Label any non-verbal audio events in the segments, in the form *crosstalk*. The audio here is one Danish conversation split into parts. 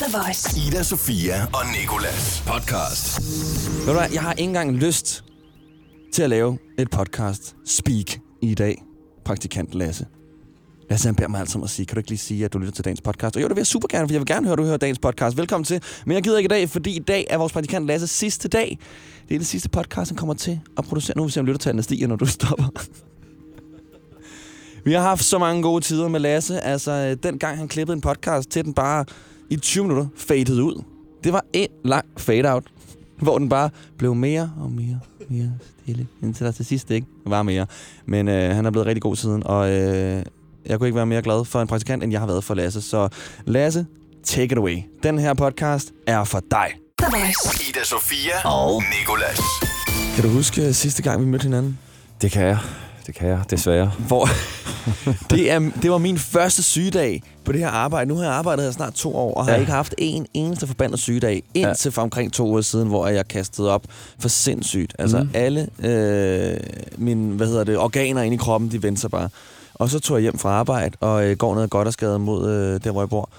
The Voice. Ida, Sofia og Nikolas podcast. Ved du hvad, jeg har ikke engang lyst til at lave et podcast speak i dag. Praktikant Lasse. Lasse han beder mig altid om at sige, kan du ikke lige sige, at du lytter til dagens podcast? Og jo, det vil jeg super gerne, for jeg vil gerne høre, at du hører dagens podcast. Velkommen til. Men jeg gider ikke i dag, fordi i dag er vores praktikant Lasse sidste dag. Det er det sidste podcast, han kommer til at producere. Nu vil vi se, om lyttertallene stiger, når du *laughs* stopper. Vi har haft så mange gode tider med Lasse. Altså, den gang han klippede en podcast til den bare i 20 minutter faded ud. Det var en lang fade-out, hvor den bare blev mere og mere mere stille, indtil der til sidst ikke var mere. Men øh, han er blevet rigtig god siden, og øh, jeg kunne ikke være mere glad for en praktikant, end jeg har været for Lasse. Så Lasse, take it away. Den her podcast er for dig. Ida, Sofia og Nikolas. Kan du huske øh, sidste gang, vi mødte hinanden? Det kan jeg. Det kan jeg, desværre. Hvor *laughs* det, er, det var min første sygedag på det her arbejde. Nu har jeg arbejdet her snart to år, og har Ja. ikke haft en eneste forbandet sygedag, indtil for omkring to uger siden, hvor jeg kastede op for sindssygt. Altså mm. alle øh, mine hvad hedder det, organer inde i kroppen, de vendte sig bare. Og så tog jeg hjem fra arbejde, og øh, går ned godt og skade mod øh, der, hvor jeg bor.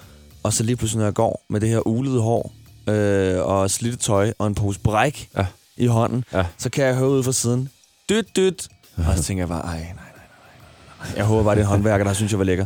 Og så lige pludselig, når jeg går med det her ulede hår, øh, og slidte tøj, og en pose bræk Ja. i hånden, Ja. så kan jeg høre ud fra siden, dyt, dyt. Og så tænker jeg bare, ej, nej, nej, nej, nej. Jeg håber bare, det er en håndværker, der synes, jeg var lækker.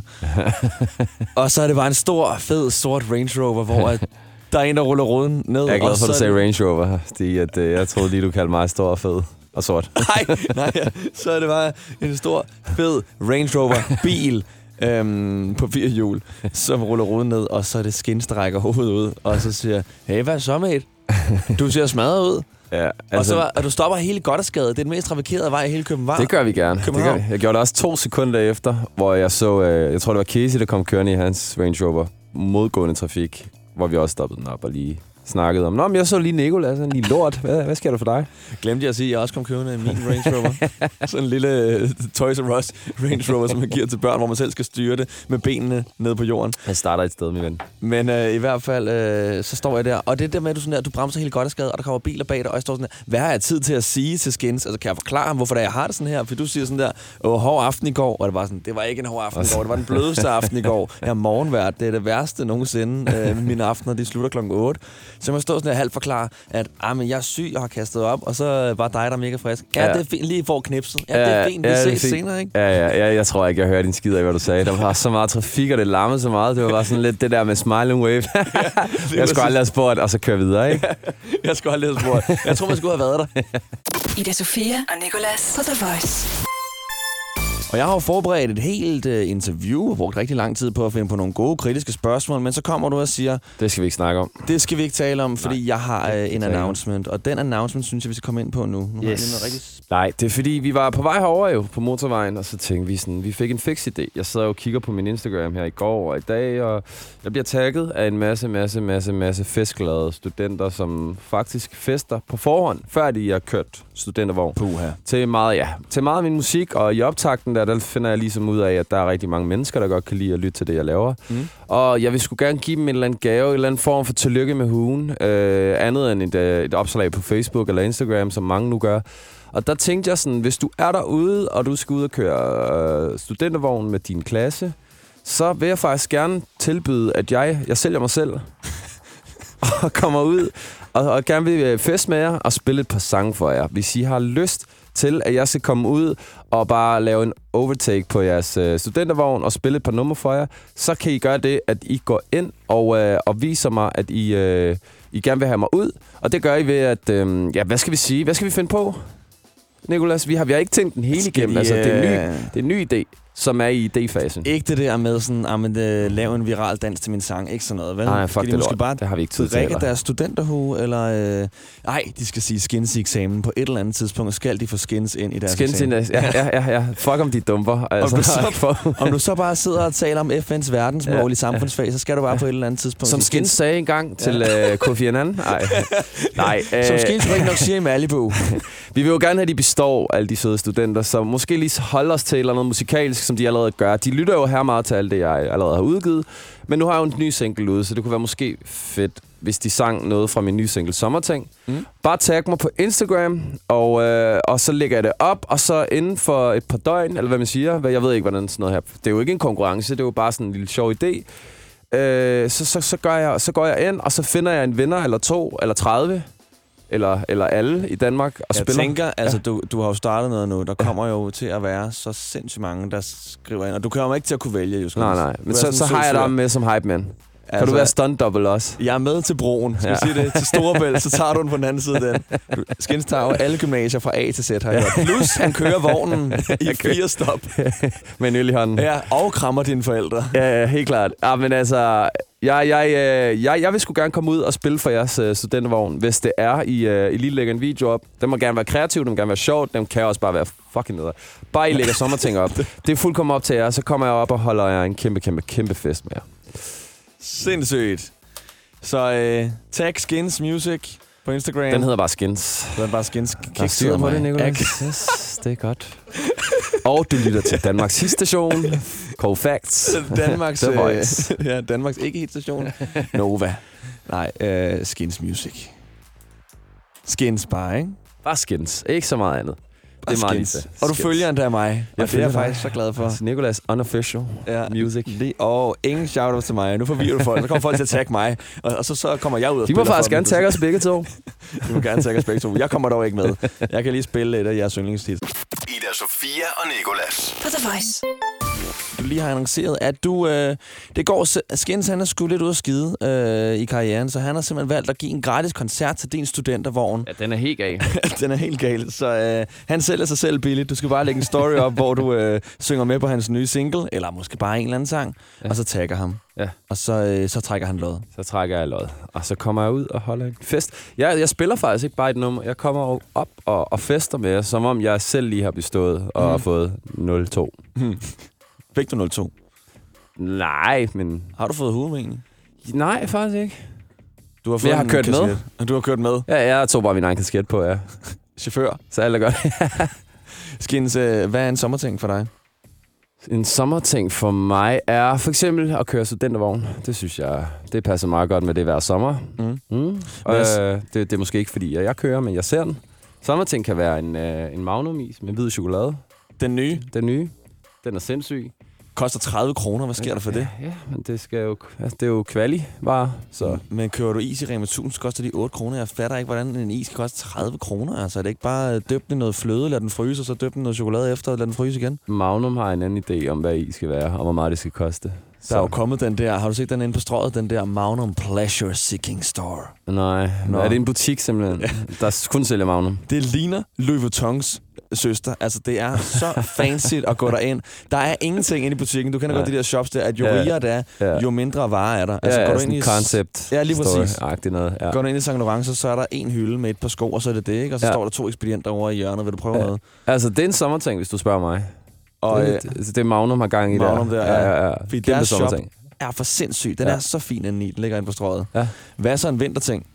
og så er det bare en stor, fed, sort Range Rover, hvor at der er en, der ruller ruden ned. Jeg er glad for, at du sagde Range Rover, fordi at, øh, jeg troede lige, du kaldte mig stor og fed og sort. *laughs* Nej, nej, så er det bare en stor, fed Range Rover bil øhm, på fire hjul, som ruller ruden ned, og så er det skin, der rækker hovedet ud, og så siger hey, hvad så, mate? Du ser smadret ud. Ja, Altså, og, så, var- og du stopper hele Goddersgade. Det er den mest trafikerede vej i hele København. det gør vi gerne. Det gør vi. Jeg gjorde det også to sekunder efter, hvor jeg så, øh, jeg tror det var Casey, der kom kørende i hans Range Rover, modgående trafik, hvor vi også stoppede den op og lige snakkede om, Nå, men jeg så lige Nicolas, han lige lort. Hvad, hvad sker der for dig? Glemte jeg at sige, at jeg også kom kørende i min Range Rover. *laughs* Sådan en lille øh, Toys R Us Range Rover, som man giver til børn, hvor man selv skal styre det med benene ned på jorden. Jeg starter et sted, min ven. Men øh, i hvert fald, øh, så står jeg der. Og det er der med, at du, sådan der, du bremser helt godt af skade, og der kommer biler bag dig, og jeg står sådan der, hvad har jeg tid til at sige til Skins? Altså, kan jeg forklare ham, hvorfor det er, jeg har det sådan her? For du siger sådan der, åh, hård aften i går, og det var sådan, det var ikke en hård aften i går, det var den blødeste aften i går. *laughs* Jeg er morgenvært, det er det værste nogensinde. Øh, mine aftener, de slutter klokken 8. Så man står sådan halvt forklare, at ah, men jeg er syg, jeg har kastet op, og så er bare dig, der er mega frisk. Ja, Ja. det er fint, lige for knipset. Ja, det er fint, vi det er ses fint. senere, ikke? Ja, ja, ja, jeg tror ikke, jeg hørte din skid af, hvad du sagde. Der var så meget trafik, og det larmede så meget. Det var bare sådan lidt det der med smiling wave. *laughs* jeg skulle aldrig have spurgt, og så køre videre, ikke? *laughs* Jeg skulle aldrig have spurgt. Jeg tror, man skulle have været der. Ida Sofia og Nicolas på The Voice. Og jeg har jo forberedt et helt uh, interview og brugt rigtig lang tid på at finde på nogle gode kritiske spørgsmål, men så kommer du og siger, Det skal vi ikke snakke om. det skal vi ikke tale om, fordi Nej, jeg har uh, en announcement, og den announcement synes jeg, vi skal komme ind på nu. Nu har jeg lige noget rigtig... Nej, det er fordi, vi var på vej herover jo på motorvejen, og så tænkte vi sådan, vi fik en fix idé. Jeg sidder og kigger på min Instagram her i går og i dag, og jeg bliver tagget af en masse, masse, masse, masse festglade studenter, som faktisk fester på forhånd, før de har kørt studentervogn. Puha. Til meget, ja, til meget af min musik, og i optakten der, der finder jeg ligesom ud af, at der er rigtig mange mennesker, der godt kan lide at lytte til det, jeg laver. Mm. Og jeg vil sgu gerne give dem en eller anden gave, en eller anden form for tillykke med hugen. Øh, andet end et, øh, et opslag på Facebook eller Instagram, som mange nu gør. Og der tænkte jeg sådan, hvis du er derude, og du skal ud og køre øh, studentervogn med din klasse, så vil jeg faktisk gerne tilbyde, at jeg, jeg sælger mig selv, *laughs* og kommer ud og, og gerne vil øh, fest med jer og spille et par sange for jer. Hvis I har lyst til, at jeg skal komme ud og bare lave en overtake på jeres øh, studentervogn og spille et par numre for jer, så kan I gøre det, at I går ind og, øh, og viser mig, at I, øh, I gerne vil have mig ud. Og det gør I ved, at... Øh, ja, hvad skal vi sige? Hvad skal vi finde på? Nikolas, vi har, vi har ikke tænkt den hele igennem. Altså, det, er en ny, øh, det er en ny idé, som er i idéfasen. Ikke det der med sådan, ah, men, uh, lave en viral dans til min sang. Ikke sådan noget, vel? Nej, Skal fuck de det måske lort. bare Det har vi ikke tid til. deres studenterhue, eller... Øh, ej, de skal sige skins i eksamen. På et eller andet tidspunkt skal de få skins ind i deres Skins eksamen. ind, ja, ja, ja, ja. Fuck om de dumper. Altså, du så- for, Om du så bare sidder og taler om FN's verdensmål Ja. i samfundsfag, så skal du bare på et eller andet tidspunkt... som sige Skins sagde engang til øh, Kofi Annan. Nej, *laughs* Nej øh, Som skins rigtig nok siger i Malibu. *laughs* vi vil jo gerne have, at de består, alle de søde studenter, så måske lige holde os til et eller andet musikalsk, som de allerede gør. De lytter jo her meget til alt det, jeg allerede har udgivet. Men nu har jeg jo en ny single ude, så det kunne være måske fedt, hvis de sang noget fra min nye single Sommerting. Mm. Mm. Bare tag mig på Instagram, og, øh, og så lægger jeg det op, og så inden for et par døgn, eller hvad man siger, hvad jeg ved ikke, hvordan sådan noget her... Det er jo ikke en konkurrence, det er jo bare sådan en lille sjov idé. øh, så, så, så, gør jeg, så går jeg ind, og så finder jeg en vinder, eller to, eller 30, eller, eller alle i Danmark, og Jeg spiller. tænker, altså du, du har jo startet noget nu. Der kommer jo til at være så sindssygt mange, der skriver ind. Og du kommer ikke til at kunne vælge, jo. Nej, nej. Men så, så har jeg dig med som hype man. Kan Altså, du være stunt double også? Jeg er med til broen. Skal ja. Ja. sige det? Til Storebælt, så tager du den på den anden side den. Skins tager alle gymnasier fra A til Z, har jeg hørt. Plus, han kører vognen *laughs* i fire stop. *laughs* Med en øl i hånden. Ja, og krammer dine forældre. Ja, ja, helt klart. Ja, men altså, jeg, jeg, øh, jeg, jeg vil sgu gerne komme ud og spille for jeres uh, studentervogn, hvis det er, I, uh, I lige lægger en video op. Den må gerne være kreativ, den må gerne være sjov, den kan også bare være fucking ned. Bare I lægger sommerting op. *laughs* Det er fuldkommen op til jer, så kommer jeg op og holder jer en kæmpe, kæmpe, kæmpe fest med jer. Sindssygt. Så øh, tag Skins Music på Instagram. Den hedder bare Skins. Den er bare Skins er styr på det, Nicolás. Yes, det er godt. Og du lytter til Danmarks sidste station, Facts. Danmarks, The øh, Voice. *laughs* ja, Danmarks ikke helt station. Nova. Nej, øh, Skins Music. Skins bare, ikke? Bare Skins, ikke så meget andet. Det er lige Og du følger endda mig. Jeg og det er jeg dig. faktisk så glad for. Nicolás Unofficial Ja. Music. Lige, og ingen shout til mig. Nu forvirrer du folk. Så kommer folk til at tagge mig. Og, og så, så kommer jeg ud og De må faktisk for gerne tagge os begge to. *laughs* De må gerne tagge os begge to. Jeg kommer dog ikke med. Jeg kan lige spille et af jeres yndlingstitler. Ida Sofia og Nikolas. På The Voice. Du lige har annonceret, at du... Øh, det går... Skins, han er sgu lidt ude at skide øh, i karrieren, så han har simpelthen valgt at give en gratis koncert til din studentervogn. Ja, den er helt gal. *laughs* Den er helt gal. Så øh, han sælger sig selv billigt. Du skal bare lægge en story op, hvor du øh, synger med på hans nye single, eller måske bare en eller anden sang, ja. Og så tagger ham. Ja. Og så, øh, så trækker han lod. Så trækker jeg lod. Og så kommer jeg ud og holder en fest. Jeg, jeg spiller faktisk ikke bare et nummer. Jeg kommer op og, og fester med jer, som om jeg selv lige har bestået og Mhm. har fået 0-2. Fik du 02? Nej, men... Har du fået egentlig? Nej, faktisk ikke. Du har Men jeg har kørt med. kasket. Du har kørt med. Ja, jeg tog bare min egen kasket på, ja. *laughs* Chauffør. Så alt er godt. *laughs* Skins, øh, hvad er en sommerting for dig? En sommerting for mig er for eksempel at køre studentervogn. Det synes jeg, det passer meget godt med det hver sommer. Mm. Mm. S- Øh, det, det er måske ikke fordi, jeg, jeg kører, men jeg ser den. Sommerting kan være en, øh, en Magnum-is med hvid chokolade. Den nye Den nye. Den er sindssyg. koster 30 kroner. Hvad sker der for det? Ja, ja men det, skal jo, altså, det er jo kvali-varer, så... Men kører du is i Rema 1000, så koster de 8 kroner. Jeg fatter ikke, hvordan en is kan koste 30 kroner. Altså, er det ikke bare øh, døb den noget fløde, lad den fryse, og så døb den noget chokolade efter, og lad den fryse igen? Magnum har en anden idé om, hvad is skal være, og hvor meget det skal koste. Der er jo kommet den der, har du set den inde på strøget, den der Magnum Pleasure Seeking Store? Nej, Nå. er det en butik simpelthen, der kun sælger Magnum? Det ligner Louis Vuittons søster. Altså, det er så fancy at gå derind. Der er ingenting inde i butikken. Du kender Nej. godt de der shops der, at jo Ja. rigere det er, jo mindre varer er der. Altså, ja, går ja, du ind i concept Ja, lige præcis. noget. Ja. Går du ind i St. Laurent, så, så er der en hylde med et par sko, og så er det det, ikke? Og så Ja. står der to ekspedienter over i hjørnet. Vil du prøve Ja. noget? Altså, det er en sommerting, hvis du spørger mig. Og øh, det, det, det er Magnum har gang i Magnum der, ja. ja. ja, ja. Fordi Kæmpe deres shop- er for sindssyg. Den Ja. er så fin inde i. Den ligger inde på strøget. Ja. Hvad er så en vinterting?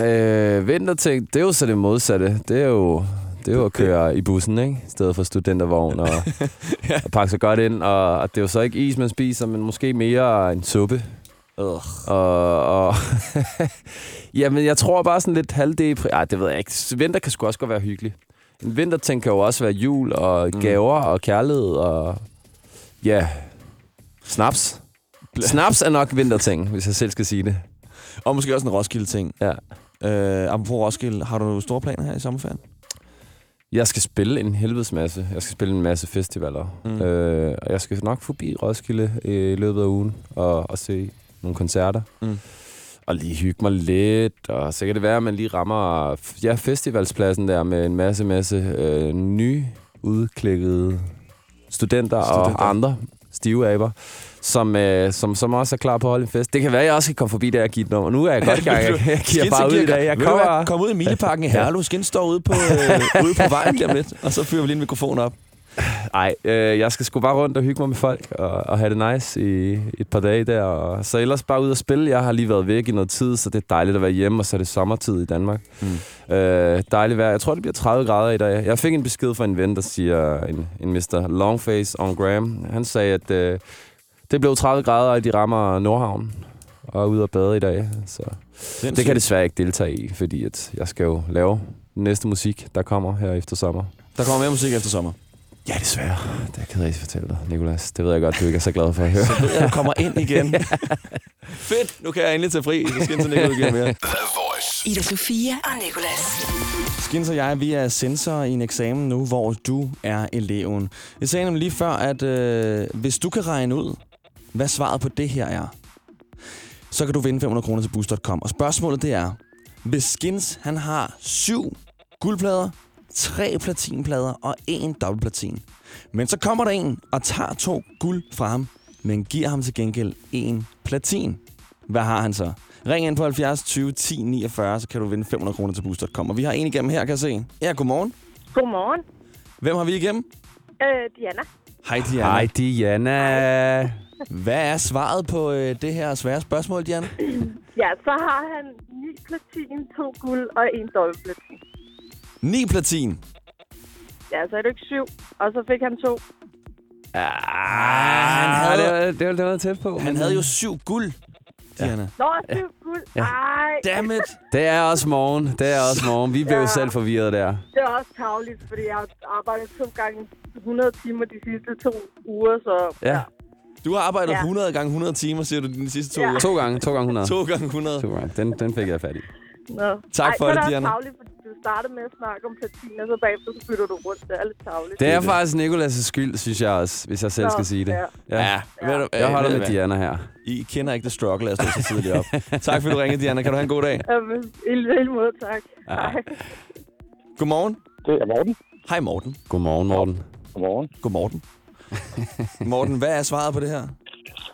Øh, vinterting, det er jo så det modsatte. Det er jo, det er jo at køre i bussen, ikke? I stedet for studentervogn og, *laughs* Ja. og pakke sig godt ind. Og, og det er jo så ikke is, man spiser, men måske mere en suppe. Ugh. Og, og *laughs* Jamen, jeg tror bare sådan lidt halvdepri... Ej, det ved jeg ikke. Vinter kan sgu også godt være hyggelig. En vinterting kan jo også være jul og Mm. gaver og kærlighed og... Ja, snaps. Snaps er nok vinterting, hvis jeg selv skal sige det. Og måske også en Roskilde-ting. Ja. Øh, apropos Roskilde, har du store planer her i sommerferien? Jeg skal spille en helvedes masse. Jeg skal spille en masse festivaler. Mm. Mm. Øh, og jeg skal nok forbi Roskilde i løbet af ugen og, og se nogle koncerter. Mm. Og lige hygge mig lidt. Og så kan det være, at man lige rammer ja, festivalspladsen der med en masse, masse øh, nye udklikkede studenter, studenter og andre stive aber, som, øh, som, som også er klar på at holde en fest. Det kan være, at jeg også kan komme forbi der og give et nummer. Nu er jeg godt i gang. Jeg, *laughs* jeg giver bare ud i dag. Jeg kommer... Kom ud i Mileparken i Herlev. Skin står ude på, øh, ude på vejen lige om lidt, og så fyrer vi lige en mikrofon op. Nej, øh, jeg skal sgu bare rundt og hygge mig med folk og, og have det nice i et par dage der. Og så ellers bare ud og spille. Jeg har lige været væk i noget tid, så det er dejligt at være hjemme, og så er det sommertid i Danmark. Mm. Øh, dejligt vejr. Jeg tror, det bliver 30 grader i dag. Jeg fik en besked fra en ven, der siger, en, en Mr. Longface on Graham. Han sagde, at øh, det blev 30 grader, og de rammer Nordhavn og er ude og bade i dag. Så det kan jeg desværre ikke deltage i, fordi at jeg skal jo lave næste musik, der kommer her efter sommer. Der kommer mere musik efter sommer. Ja, desværre. Det er jeg ked af at fortælle dig, Nicolas. Det ved jeg godt, du ikke er så glad for at høre. *laughs* Så ved jeg, du kommer ind igen. *laughs* Fedt, nu kan jeg endelig tage fri. Så skal ikke ud igen mere. The Voice. Ida Sofia og Nicolas. Skins og jeg, vi er sensorer i en eksamen nu, hvor du er eleven. Jeg sagde nemlig lige før, at øh, hvis du kan regne ud, hvad svaret på det her er, så kan du vinde 500 kroner til Boost.com. Og spørgsmålet det er, hvis Skins han har syv guldplader, tre platinplader og en dobbeltplatin. Men så kommer der en og tager to guld fra ham, men giver ham til gengæld en platin. Hvad har han så? Ring ind på 70 20 10 49, så kan du vinde 500 kroner til Boost.com. Og vi har en igennem her, kan jeg se. Ja, godmorgen. Godmorgen. Hvem har vi igennem? Øh, Diana. Hej, Diana. Hej, Diana. Hvad er svaret på øh, det her svære spørgsmål, Diana? Ja, så har han ni platin, to guld og en dobbeltplatin. 9 platin. Ja, så er det ikke syv. Og så fik han to. Ah, han havde- det, var, det, var, det var tæt på. Han havde jo syv guld, Diana. Nå, syv guld. Ej, Damn it. Det er også morgen. Det er også morgen. Vi blev jo Ja. selv forvirret der. det er også tavligt, fordi jeg har arbejdet to gange 100 timer de sidste to uger, så Ja. Du har arbejdet Ja. 100 gange 100 timer, siger du, de sidste to Ja. uger. To gange. To gange 100. To gange 100. To gange. Den, den fik jeg fat i. Nå. Tak Ej, for det, Diana. også tavligt, fordi du startede med at snakke om platin, og så bagefter så bytter du rundt. Det er lidt tavligt. Det er faktisk Nicolas' skyld, synes jeg også, hvis jeg selv Nå, skal sige det. ja. Ja, ved du, Jeg holder med? Diana her. I kender ikke det struggle, at stå så tidligt op. *laughs* tak fordi du ringede, Diana. Kan du have en god dag? Jamen, i lige måde, tak. Ja. Hej. Godmorgen. Det er Morten. Hej, Morten. Godmorgen, Morten. Godmorgen. Godmorgen. Morten, hvad er svaret på det her?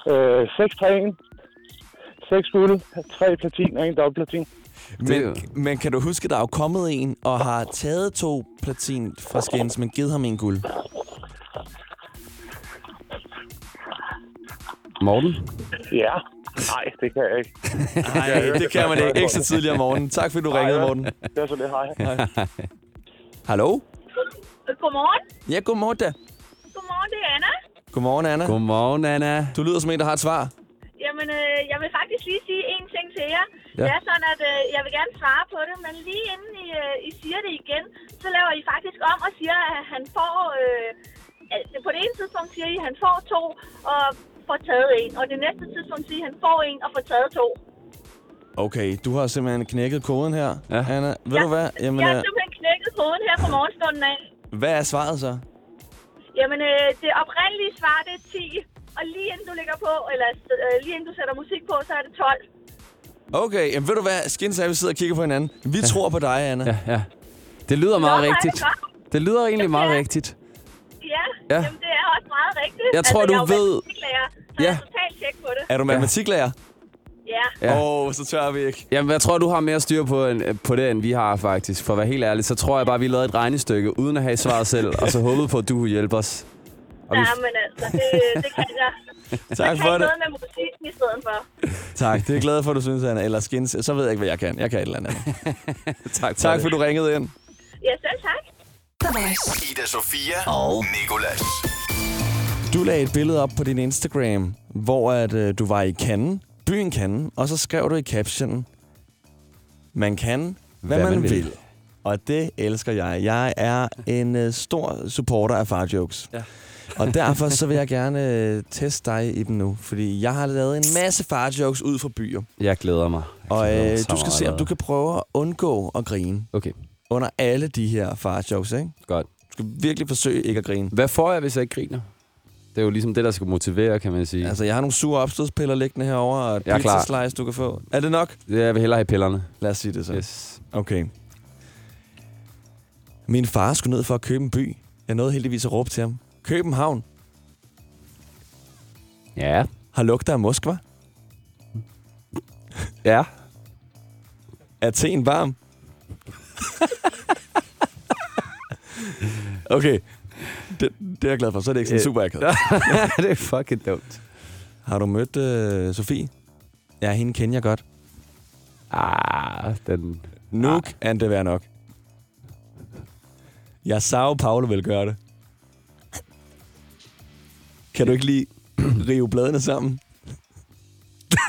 Øh, 6 3 6 guld, 3 platin og en dobbeltplatin. Men, jo- men kan du huske, der er jo kommet en og har taget to platin fra Skins, men givet ham en guld? Morten? Ja. Nej, det kan jeg ikke. *laughs* Nej, det kan man ikke. Ikke så tidligere om morgenen. Tak fordi du ringede, ja. Morten. Det er så lidt hej. Hallo? Godmorgen. Ja, godmorgen da. Godmorgen, det er Anna. Godmorgen, Anna. Godmorgen, Anna. Du lyder som en, der har et svar. Ja. Ja. Det er sådan, at øh, jeg vil gerne svare på det, men lige inden I, øh, I siger det igen, så laver I faktisk om og siger, at han får... Øh, på det ene tidspunkt siger I, at han får to og får taget en. Og det næste tidspunkt siger I, at han får en og får taget to. Okay, du har simpelthen knækket koden her, Ja. Anna. Ved du hvad? Jamen, jeg har øh, simpelthen knækket koden her fra morgenstunden af. hvad er svaret så? Jamen, øh, det oprindelige svar, det er 10. Og lige inden du lægger på, eller øh, lige inden du sætter musik på, så er det 12. Okay, jamen ved du hvad? Skins er, vi sidder og kigger på hinanden. Vi ja. tror på dig, Anna. Ja, ja. Det lyder meget Nå, rigtigt. godt. Det lyder egentlig meget Ja. rigtigt. Ja, Ja. ja, jamen det er også meget rigtigt. Jeg tror, du jeg ved- matematiklærer, Så Ja. jeg er totalt tjek på det. Er du matematiklærer? Ja. Ja. Åh, oh, så tør vi ikke. Jamen, jeg tror, du har mere styr på, end, på det, end vi har, faktisk. For at være helt ærlig, så tror jeg bare, vi lavede et regnestykke, uden at have svaret selv, og så håbede på, at du kunne hjælpe os. Og vi, Ja, men altså, det, det kan jeg. *laughs* Tak jeg for kan det. noget med musikken i stedet for. Tak, det er jeg glad for, du synes, Anna. Eller Skins, så ved jeg ikke, hvad jeg kan. Jeg kan et eller andet. *laughs* tak for tak det. for, du ringede ind. Ja, selv tak. Ida Sofia og Nicolas. Du lagde et billede op på din Instagram, hvor at, øh, du var i Cannes, byen Cannes, og så skrev du i captionen, man kan, hvad, hvad man, man vil. vil. Og det elsker jeg. Jeg er en øh, stor supporter af far jokes. Ja. Og derfor så vil jeg gerne øh, teste dig i dem nu, fordi jeg har lavet en masse far jokes ud fra byer. Jeg glæder mig. Jeg Og glæder mig øh, du skal se, om du kan prøve at undgå at grine Okay, under alle de her far jokes, ikke? godt. Du skal virkelig forsøge ikke at grine. Hvad får jeg, hvis jeg ikke griner? Det er jo ligesom det, der skal motivere, kan man sige. Altså, jeg har nogle sure opstødspiller liggende herovre, og et Jeg klar. pizza-slice, du kan få. Er det nok? Jeg vil hellere have pillerne. Lad os sige det så. Yes. Okay. Min far skulle ned for at købe en by. Jeg nåede heldigvis at råbe til ham. København Ja. har lugter af Moskva. Ja. Athen varm. *laughs* okay. Det, det er jeg glad for. Så er det ikke sådan Øh. super akavet. *laughs* det er fucking dumt. Har du mødt øh, Sofie? Ja, hende kender jeg godt. Ah, den... Nu kan det være nok. Jeg sagde, Paolo vil gøre det. Kan du ikke lige *clears throat* rive bladene sammen? *laughs*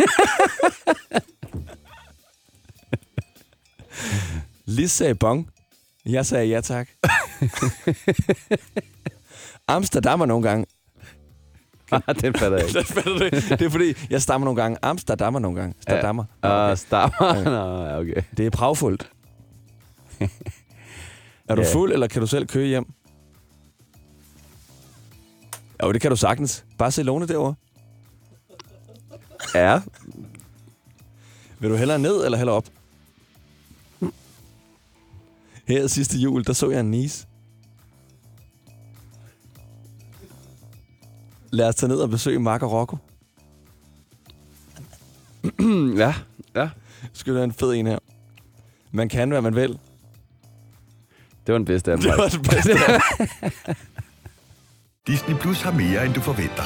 Lis sagde bong. Jeg sagde ja tak. *laughs* Amsterdammer nogle gange. den fatter jeg ikke. *laughs* Fatter det? Det er fordi, jeg stammer nogle gange. Amsterdammer nogle gange. Amsterdammer. Ah, stammer. Nå, ja, okay. Det er pragfuldt. er du Ja. fuld, eller kan du selv køre hjem? Jo, det kan du sagtens. Lone derovre. Ja. Vil du hellere ned, eller hellere op? Her sidste jul, der så jeg en nis. Lad os tage ned og besøge Mark og Rocco. *clears throat* ja. Ja. Skal du have en fed en her? Man kan, hvad man vil. Det var den bedste af dem. Det var det bedste. *laughs* Disney Plus har mere, end du forventer.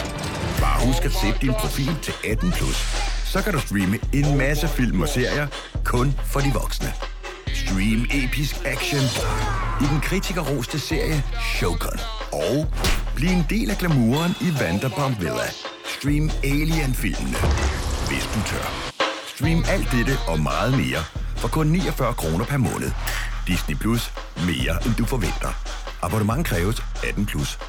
Bare husk at sætte din profil til 18 plus. Så kan du streame en masse film og serier kun for de voksne. Stream episk action i den kritikerroste serie Shogun. Og bliv en del af glamouren i Vanderpump Villa. Stream Alien-filmene, hvis du tør. Stream alt dette og meget mere for kun 49 kroner per måned. Disney Plus. Mere, end du forventer. Abonnement kræves 18 plus.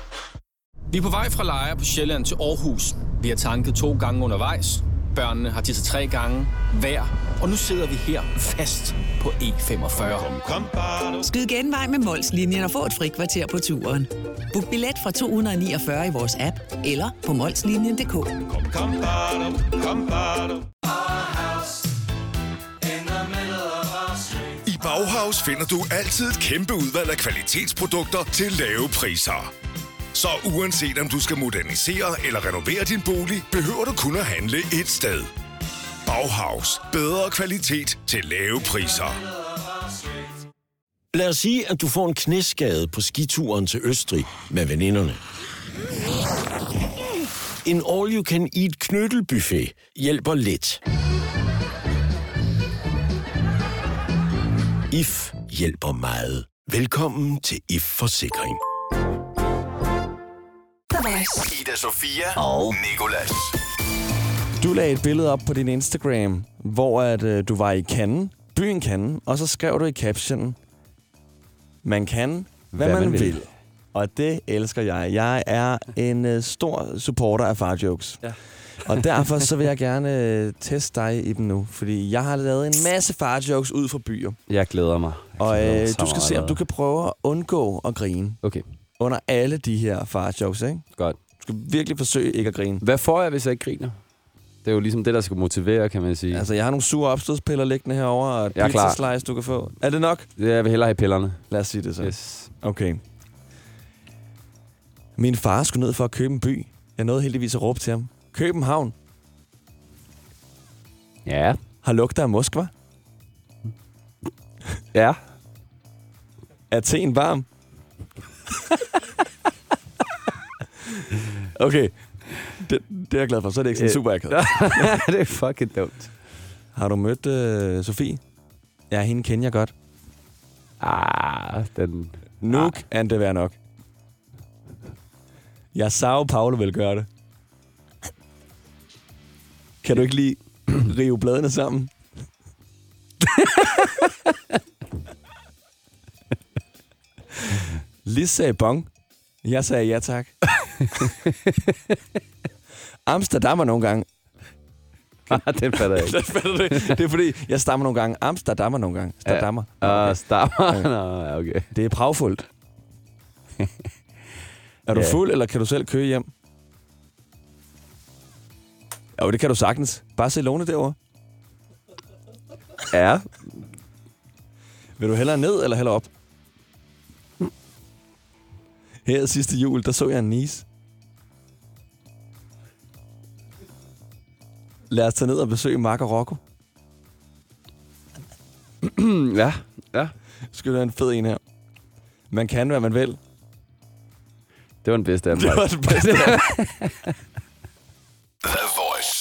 Vi er på vej fra Lejre på Sjælland til Aarhus. Vi har tanket to gange undervejs. Børnene har tisset tre gange hver. Og nu sidder vi her fast på E45. Skyd genvej med Molslinjen og få et fri kvarter på turen. Book billet fra 249 i vores app eller på molslinjen.dk. I Bauhaus finder du altid et kæmpe udvalg af kvalitetsprodukter til lave priser. Så uanset om du skal modernisere eller renovere din bolig, behøver du kun at handle et sted. Bauhaus. Bedre kvalitet til lave priser. Lad os sige, at du får en knæskade på skituren til Østrig med veninderne. En all-you-can-eat knyttelbuffet hjælper lidt. IF hjælper meget. Velkommen til IF Forsikring. Voice. Ida Sofia og Nikolas. Du lagde et billede op på din Instagram, hvor at, øh, du var i Cannes, byen Cannes, og så skrev du i captionen, man kan, hvad, hvad man, man vil. vil. Og det elsker jeg. Jeg er en øh, stor supporter af far jokes. Ja. og derfor så vil jeg *laughs* gerne øh, teste dig i dem nu, fordi jeg har lavet en masse far jokes ud fra byer. Jeg glæder mig. Jeg Og glæder mig øh, så du skal meget se, om du kan prøve at undgå at grine Okay, under alle de her far jokes, ikke? godt. Du skal virkelig forsøge ikke at grine. Hvad får jeg, hvis jeg ikke griner? Det er jo ligesom det, der skal motivere, kan man sige. Altså, jeg har nogle sure opstødspiller liggende herover og et Jeg er pizza slice, du kan få. Er det nok? Jeg vil hellere have pillerne. Lad os sige det så. Yes. Okay. Min far skulle ned for at købe en by. Jeg nåede heldigvis at råbe til ham. København Ja. har lugter af Moskva. Ja. Athen varm. Okay. Det, det er jeg glad for. Så er det ikke sådan Øh. super akavet. *laughs* det er fucking dumt. Har du mødt øh, Sofie? Ja, hende kender jeg godt. Ah, den... Nu kan det være nok. Jeg sagde, Paolo vil gøre det. Kan du ikke lige *clears throat* rive bladene sammen? *laughs* Lis sagde bong. Jeg sagde ja tak. *laughs* *laughs* Amsterdam er nogle gange. *laughs* Ah, den fatter jeg *laughs* ikke. Det er fordi, jeg stammer nogle gange. Amsterdam er nogle gange. Amsterdammer. Ah, stammer. Nå, ja, okay. Det er pragfuldt. er du Ja. fuld, eller kan du selv køre hjem? Jo, det kan du sagtens. Bare se Lone derovre. Ja. Vil du hellere ned, eller hellere op? Her sidste jul, der så jeg en nis. Lad os tage ned og besøge Mark og Rocco. *clears throat* ja. Ja. Skal du have en fed en her? Man kan, hvad man vil. Det var den bedste af dem. Det var det bedste. *laughs*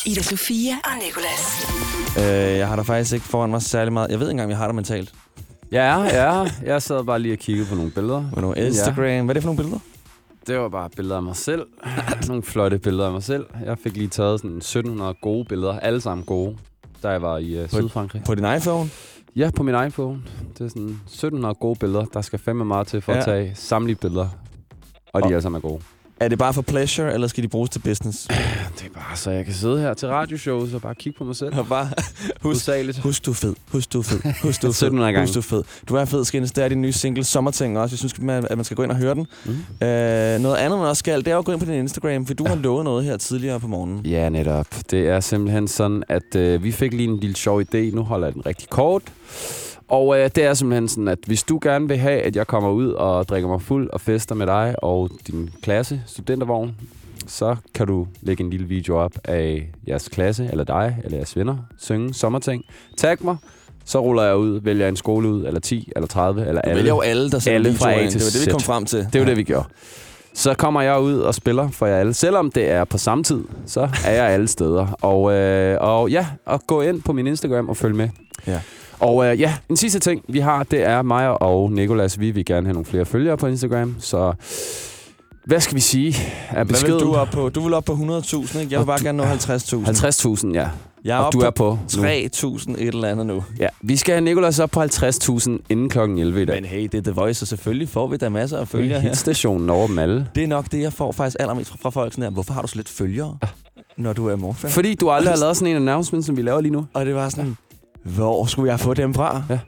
Ida Sofia og Nicolas. øh, jeg har da faktisk ikke foran mig særlig meget. Jeg ved ikke engang, om jeg har det mentalt. Ja, ja. Jeg sad bare lige og kiggede på nogle billeder. På nogle Instagram. Ja. Hvad er det for nogle billeder? Det var bare billeder af mig selv. nogle flotte billeder af mig selv. Jeg fik lige taget sådan 1700 gode billeder. Alle sammen gode, da jeg var i uh, Sydfrankrig. På din iPhone? Ja, på min iPhone. Det er sådan 1700 gode billeder. Der skal fandme meget til for Ja. at tage samtlige billeder. Og de Og- alle sammen er gode. Er det bare for pleasure, eller skal de bruges til business? *clears throat* Det er bare så, jeg kan sidde her til radioshows og bare kigge på mig selv. Og bare, husk, husk, du er fed. Husk, du er fed. Husk, du er *laughs* fed. 1700 gange. Husk, du er fed. Du er fed, Skins. Det er din nye single, Sommerting også. Jeg synes, at man skal gå ind og høre den. Mm. Øh, noget andet, man også skal, det er at gå ind på din Instagram, for du har lovet noget her tidligere på morgenen. Ja, netop. Det er simpelthen sådan, at øh, vi fik lige en lille sjov idé. Nu holder jeg den rigtig kort. Og øh, det er simpelthen sådan, at hvis du gerne vil have, at jeg kommer ud og drikker mig fuld og fester med dig og din klasse, studentervogn, så kan du lægge en lille video op af jeres klasse, eller dig, eller jeres venner, synge sommerting. Tag mig, så ruller jeg ud, vælger en skole ud, eller 10, eller 30, eller Du alle. vælger jo alle, der alle fra A til Det var det, vi kom frem til. Det er jo det, vi gjorde. Så kommer jeg ud og spiller for jer alle. Selvom det er på samme tid, så er jeg alle steder. Og, øh, og ja, og gå ind på min Instagram og følg med. Ja. Og øh, ja, en sidste ting, vi har, det er mig og Nikolas. Vi vil gerne have nogle flere følgere på Instagram. Så hvad skal vi sige? Er Hvad vil du op på? Du vil op på 100.000, ikke? Jeg vil bare gerne nå 50.000. 50.000, ja. Jeg er og du er på på nu. 3.000 et eller andet nu. Ja, vi skal have Nikolas op på 50.000 inden klokken 11 i dag. Men hey, det er The Voice, og selvfølgelig får vi da masser af Følger følgere her. Hitstationen over dem alle. Det er nok det, jeg får faktisk allermest fra, fra folk. Sådan her. Hvorfor har du så lidt følgere, når du er morfan? Fordi du aldrig har lavet sådan en announcement, som vi laver lige nu. Og det var sådan, hvor skulle jeg få dem fra? Ja.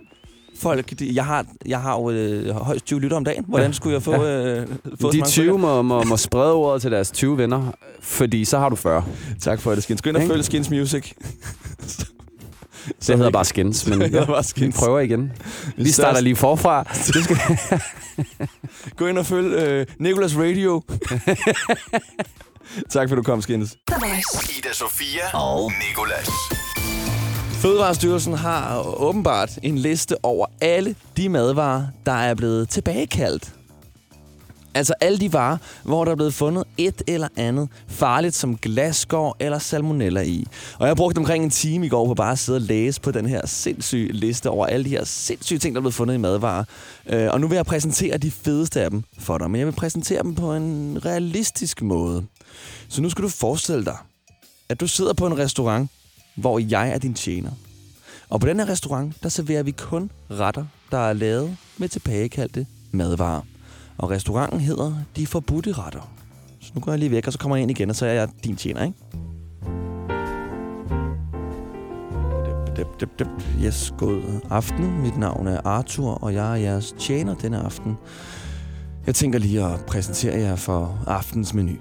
Folk, de, jeg, har, jeg har jo øh, højst 20 lytter om dagen. Hvordan Ja. skulle jeg få, øh, få De mange 20 må, må, må sprede ordet til deres 20 venner, fordi så har du 40. følgere? Tak for det, Skins. Gå ind og Ikke? følg Skins Music. Det hedder bare skins, men *laughs* ja, bare vi skins. prøver igen. Vi starter lige forfra. Det skal... Gå ind og følg øh, Nicolas Radio. *laughs* tak for, du kom, Skins. Ida Sofia og Nikolas. Fødevarestyrelsen har åbenbart en liste over alle de madvarer, der er blevet tilbagekaldt. Altså alle de varer, hvor der er blevet fundet et eller andet farligt som glasgård eller salmonella i. Og jeg brugte omkring en time i går på bare at sidde og læse på den her sindssyge liste over alle de her sindssyge ting, der er blevet fundet i madvarer. Øh, og nu vil jeg præsentere de fedeste af dem for dig, men jeg vil præsentere dem på en realistisk måde. Så nu skal du forestille dig, at du sidder på en restaurant, hvor jeg er din tjener. Og på den her restaurant, der serverer vi kun retter, der er lavet med tilbagekaldte madvarer. Og restauranten hedder De Forbudte Retter. Så nu går jeg lige væk, og så kommer jeg ind igen, og så er jeg din tjener, ikke? Dip, dip, dip. Yes, god aften. Mit navn er Arthur, og jeg er jeres tjener denne aften. Jeg tænker lige at præsentere jer for aftens menu.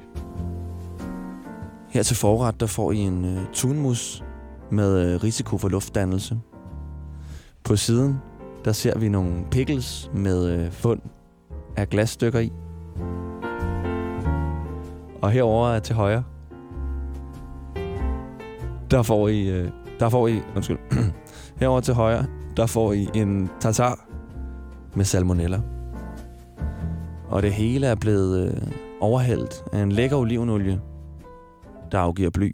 Her til forret, der får I en øh, uh, tunmus med øh, risiko for luftdannelse. På siden, der ser vi nogle pickles med øh, fund af glasstykker i. Og herover til højre, der får I, øh, der får I, undskyld, *clears throat* herover til højre, der får I en tartar med salmonella. Og det hele er blevet overhældt af en lækker olivenolie, der afgiver bly.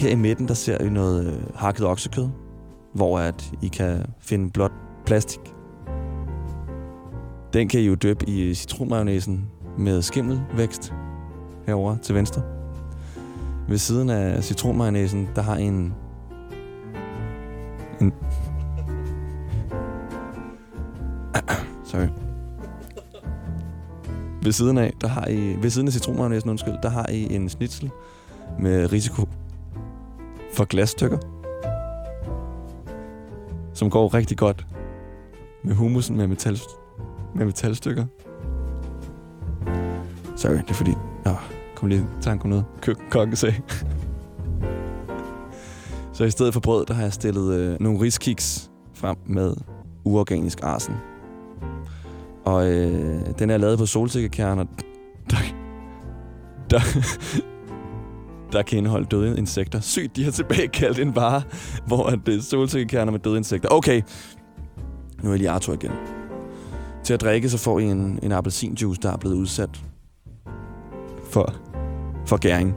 Her i midten, der ser vi noget øh, hakket oksekød, hvor at I kan finde blot plastik. Den kan I jo døbe i citronmayonnaisen med skimmelvækst herover til venstre. Ved siden af citronmayonnaisen, der har I en... en *coughs* Sorry. Ved siden af, der har I, ved siden af citronmayonnaisen, undskyld, der har I en snitsel med risiko for glasstykker, som går rigtig godt med humusen med, metal, med metalstykker. Sorry, det er fordi... Nå, kom lige tanken tanke om noget. Sagde. *laughs* Så i stedet for brød, der har jeg stillet øh, nogle riskiks frem med uorganisk arsen. Og øh, den er lavet på solsikkekerner, der, der, der kan indeholde døde insekter. Sygt, de har tilbagekaldt en vare, hvor at det er solsikkekerner med døde insekter. Okay, nu er jeg lige Arthur igen. Til at drikke, så får I en, en appelsinjuice, der er blevet udsat for, for gæring.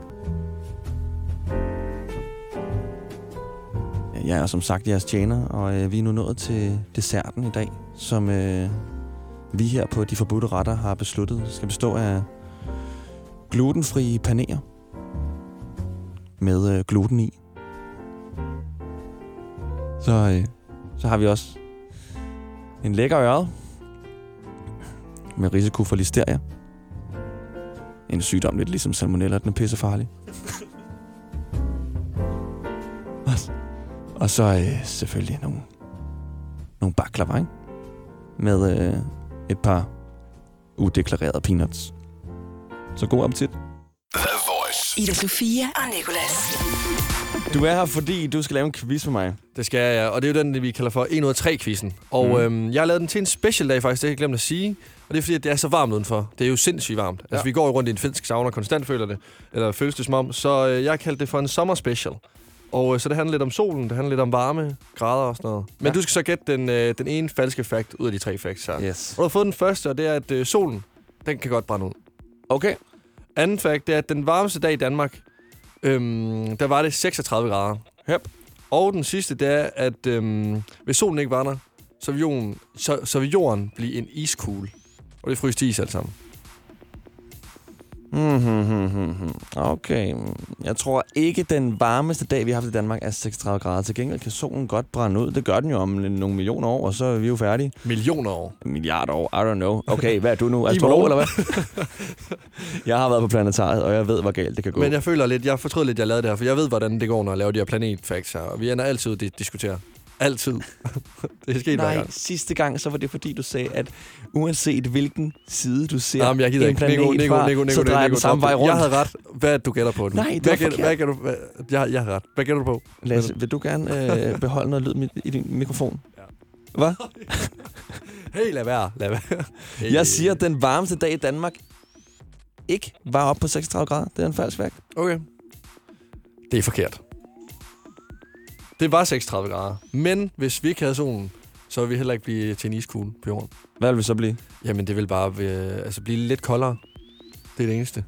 Jeg er som sagt jeres tjener, og øh, vi er nu nået til desserten i dag, som øh, vi her på De Forbudte Retter har besluttet skal bestå af glutenfrie paneer med øh, gluten i. Så, øh, så har vi også en lækker ørred med risiko for listeria. en sygdom lidt ligesom salmonella, den er pissefarlig. *laughs* Og, og så øh, selvfølgelig nogle, nogle baklava, ikke? Med øh, et par udeklarerede peanuts. Så god appetit. Ida Sofia og Nicolas. Du er her, fordi du skal lave en quiz med mig. Det skal jeg, ja. Og det er jo den, vi kalder for 1 ud af 3 quizzen. Og Mm. øhm, jeg har lavet den til en special dag faktisk, det har jeg glemt at sige. Og det er fordi, at det er så varmt udenfor. Det er jo sindssygt varmt. Ja. Altså, vi går jo rundt i en finsk sauna og konstant føler det. Eller føles det som om. Så øh, jeg har kaldt det for en sommer special. Og øh, så det handler lidt om solen, det handler lidt om varme, grader og sådan noget. Men Ja. ja. du skal så gætte den, øh, den ene falske fact ud af de tre facts her. Yes. Og du har fået den første, og det er, at øh, solen, den kan godt brænde ud. Okay. Anden fact, det er, at den varmeste dag i Danmark, øhm, der var det 36 grader. Yep. Og den sidste, det er, at øhm, hvis solen ikke var der, så vil jorden, så, så vil jorden blive en iskugle. Og det fryser til is alt sammen. Mm-hmm. Okay. Jeg tror ikke, den varmeste dag, vi har haft i Danmark, er 36 grader. Til gengæld kan solen godt brænde ud. Det gør den jo om nogle millioner år, og så er vi jo færdige. Millioner år. Milliarder år, I don't know. Okay, hvad er du nu? *laughs* Astrolog, eller hvad? *laughs* jeg har været på planetariet, og jeg ved, hvor galt det kan gå. Men jeg føler lidt, jeg fortrød lidt, jeg lavede det her, for jeg ved, hvordan det går, når jeg laver de her planetfacts her. Og vi ender altid ud at diskutere. Altid. det er sket Nej, gang. sidste gang, så var det fordi, du sagde, at uanset hvilken side du ser Jamen, jeg gider en planet Nico, Nico, fra, Nico, Nico, så drejer Nico, den samme vej rundt. Jeg havde ret. Hvad du gætter på nu? Nej, det hvad gætter, hvad gætter du? Hvad, jeg, jeg har ret. Hvad gætter du på? Lasse, vil du gerne øh, *laughs* beholde noget lyd i din mikrofon? Ja. Hvad? *laughs* Hey, lad være. Lad være. Hey. *laughs* Jeg siger, at den varmeste dag i Danmark ikke var op på 36 grader. Det er en falsk fact. Okay. Det er forkert. Det var 36 grader. Men hvis vi ikke havde solen, så ville vi heller ikke blive til en iskugle på jorden. Hvad vil vi så blive? Jamen, det vil bare øh, altså, blive lidt koldere. Det er det eneste.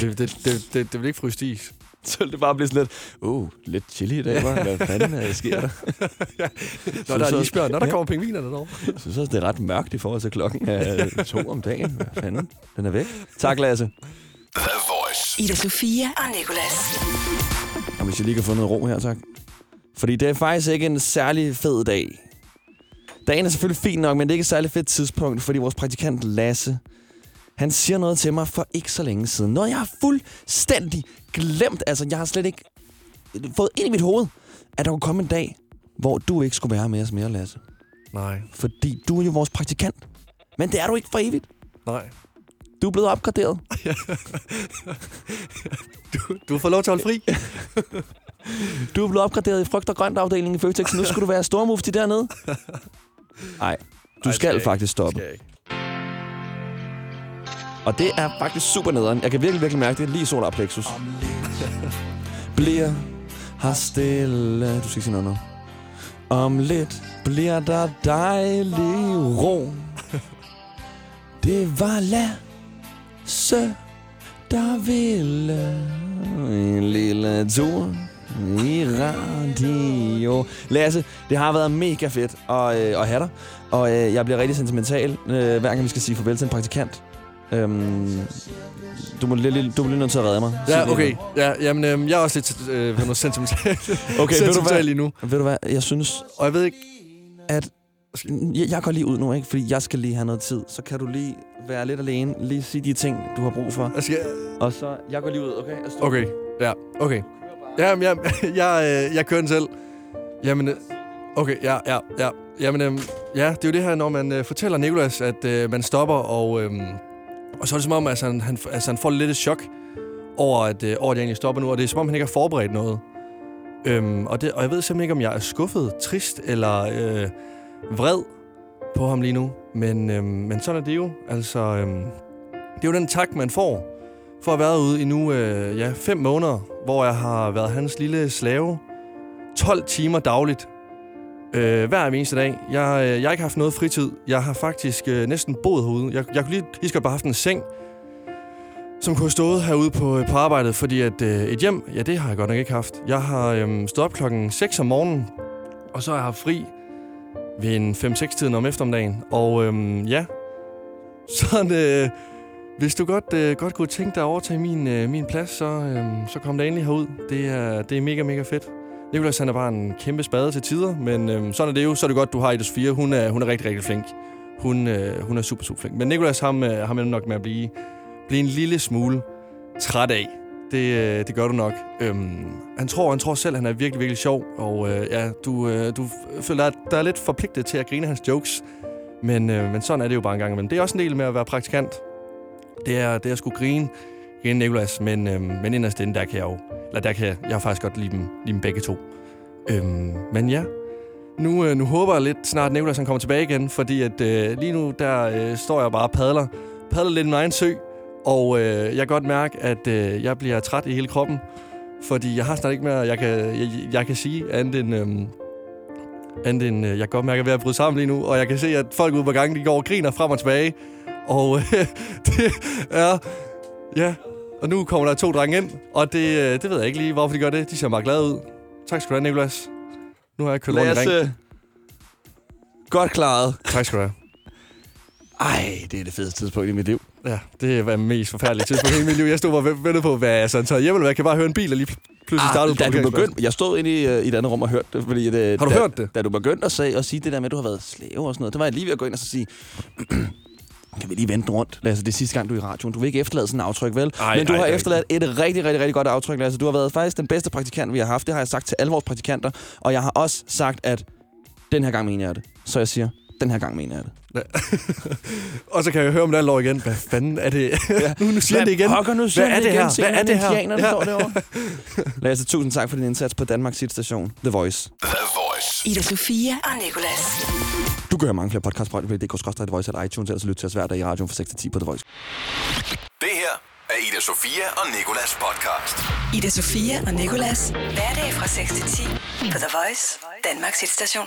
Det, det, det, det, det vil ikke fryse til is. Så vil det bare blive sådan lidt, uh, lidt chili i dag, hva'? Hvad fanden øh, sker der? *laughs* Når der er isbjørn, når der Ja. kommer pingvinerne derovre. Jeg synes også, det er ret mørkt i forhold til klokken er to om dagen. Hvad fanden? Den er væk. Tak, Lasse. The Voice. Ida Sofia og Nicolas. Og hvis jeg lige kan få noget ro her, tak. Fordi det er faktisk ikke en særlig fed dag. Dagen er selvfølgelig fin nok, men det er ikke et særlig fedt tidspunkt, fordi vores praktikant Lasse, han siger noget til mig for ikke så længe siden. Noget, jeg har fuldstændig glemt. Altså, jeg har slet ikke fået ind i mit hoved, at der kunne komme en dag, hvor du ikke skulle være med os mere, Lasse. Nej. Fordi du er jo vores praktikant. Men det er du ikke for evigt. Nej. Du er blevet opgraderet. *laughs* Du, du får lov til at holde fri. *laughs* Du er blevet opgraderet i frugt og grønt afdelingen i Føtex. Nu skulle du være stormufti dernede. Nej, du Ej, skal, ikke. faktisk stoppe. Skal ikke. Og det er faktisk super nederen. Jeg kan virkelig, virkelig mærke det. Lige solar plexus. Bliver her stille. Du skal ikke sige noget nu. Om lidt bliver der dejlig ro. Det var Lasse, der ville en lille tur i radio. Lasse, det har været mega fedt at, øh, at have dig. Og øh, jeg bliver rigtig sentimental, øh, hver gang vi skal sige farvel til en praktikant. Øhm, du, må lige, du bliver nødt til at redde mig. Ja, okay. Ja, jamen, øhm, jeg er også lidt øh, noget sentimental, *laughs* Okay, ved du sentimental hvad? lige nu. Ved du hvad? Jeg synes, Og jeg ved ikke... at... Jeg, jeg går lige ud nu, ikke? Fordi jeg skal lige have noget tid. Så kan du lige være lidt alene. Lige sige de ting, du har brug for. Jeg skal, Og så... Jeg går lige ud, okay? Står- okay, ja, okay. Jamen, jeg, *laughs* jeg, øh, jeg kører den selv. Jamen, øh, okay, ja, ja, ja. Jamen, øhm, ja, det er jo det her, når man øh, fortæller Nikolas, at øh, man stopper, og, øhm, og så er det som om, altså, han, han, altså, han får lidt et chok over, at, øh, over, at jeg egentlig stopper nu, og det er som om, han ikke har forberedt noget. Øhm, og, det, og jeg ved simpelthen ikke, om jeg er skuffet, trist eller øh, vred på ham lige nu. Men, øhm, men sådan er det jo. Altså, øhm, det er jo den tak, man får for at have været ude i nu øh, ja, fem måneder, hvor jeg har været hans lille slave. 12 timer dagligt. Øh, hver eneste dag. Jeg, øh, jeg har ikke haft noget fritid. Jeg har faktisk øh, næsten boet herude. Jeg, jeg kunne lige, lige skal bare haft en seng, som kunne have stået herude på, øh, på arbejdet, fordi at øh, et hjem, ja, det har jeg godt nok ikke haft. Jeg har øh, stået op klokken 6 om morgenen, og så har jeg haft fri ved en 5-6-tiden om eftermiddagen. Og øh, ja, *laughs* sådan... Øh, hvis du godt, øh, godt kunne tænke dig at overtage min, øh, min plads, så, øh, så kom der endelig herud. Det er, det er mega, mega fedt. Nicolas han er bare en kæmpe spade til tider, men øh, sådan er det jo. Så er det godt, du har Ida Sofia. Hun er, hun er rigtig, rigtig flink. Hun, øh, hun er super, super flink. Men Nicolas ham, øh, ham er nok med at blive, blive en lille smule træt af. Det, øh, det gør du nok. Øhm, han tror, han tror selv, han er virkelig, virkelig sjov. Og øh, ja, du, øh, du føler, at der er lidt forpligtet til at grine hans jokes. Men, øh, men sådan er det jo bare en gang imellem. Det er også en del med at være praktikant. Det er, det er sgu skulle grine, igen, Nicolas. Men, øhm, men inderst inden, der kan jeg jo... Eller der kan jeg, jeg faktisk godt lide dem, lide dem begge to. Øhm, men ja, nu, øh, nu håber jeg lidt snart, at Nicolas han kommer tilbage igen. Fordi at øh, lige nu, der øh, står jeg bare og padler. Padler lidt i min egen sø. Og øh, jeg kan godt mærke, at øh, jeg bliver træt i hele kroppen. Fordi jeg har snart ikke mere, jeg kan, jeg, jeg kan sige andet end... Øh, andet end, øh, jeg kan godt mærke, at jeg er ved at bryde sammen lige nu. Og jeg kan se, at folk ude på gangen, de går og griner frem og tilbage. Og øh, *laughs* det er... Ja, og nu kommer der to drenge ind. Og det, øh, det ved jeg ikke lige, hvorfor de gør det. De ser meget glade ud. Tak skal du have, Nicolas. Nu har jeg kørt rundt i ring. Godt klaret. Tak skal du have. Ej, det er det fedeste tidspunkt i mit liv. Ja, det var mest forfærdelige tidspunkt i hele mit liv. Jeg stod bare og ventede på, hvad jeg sådan taget hjem, eller hvad? Jeg kan bare høre en bil, og lige pludselig startede Ah, da på du begyndte, jeg stod inde i, øh, i et andet rum og hørte det, fordi det, Har du da, hørt det? Da du begyndte at, sige, at sige det der med, at du har været slave og sådan noget, det var jeg lige ved at gå ind og så sige, *clears throat* kan vi lige vente rundt, Lasse, det er sidste gang, du er i radioen. Du vil ikke efterlade sådan en aftryk, vel? Ej, Men du ej, har er efterladt et rigtig, rigtig, rigtig godt aftryk, Lasse. Du har været faktisk den bedste praktikant, vi har haft. Det har jeg sagt til alle vores praktikanter. Og jeg har også sagt, at den her gang mener jeg det. Så jeg siger, den her gang mener jeg det. Og så kan jeg høre om alle år igen. Hvad fanden er det? Ja. *laughs* nu, nu siger det igen. Pokker, nu siger Hvad er det igen her? Hvad er det her? indianer, Ja. står derovre. *laughs* Lasse, tusind tak for din indsats på Danmarks Hit Station. The Voice. The Voice. Ida Sofia og Nicolas. Du kan høre mange flere podcasts på radio.dk, The Voice eller iTunes, eller lytte til os hver dag i radioen fra 6 til 10 på The Voice. Det her er Ida Sofia og Nikolas podcast. Ida Sofia og Nicolas. Hverdag fra 6 til 10 på The Voice, Danmarks hitstation.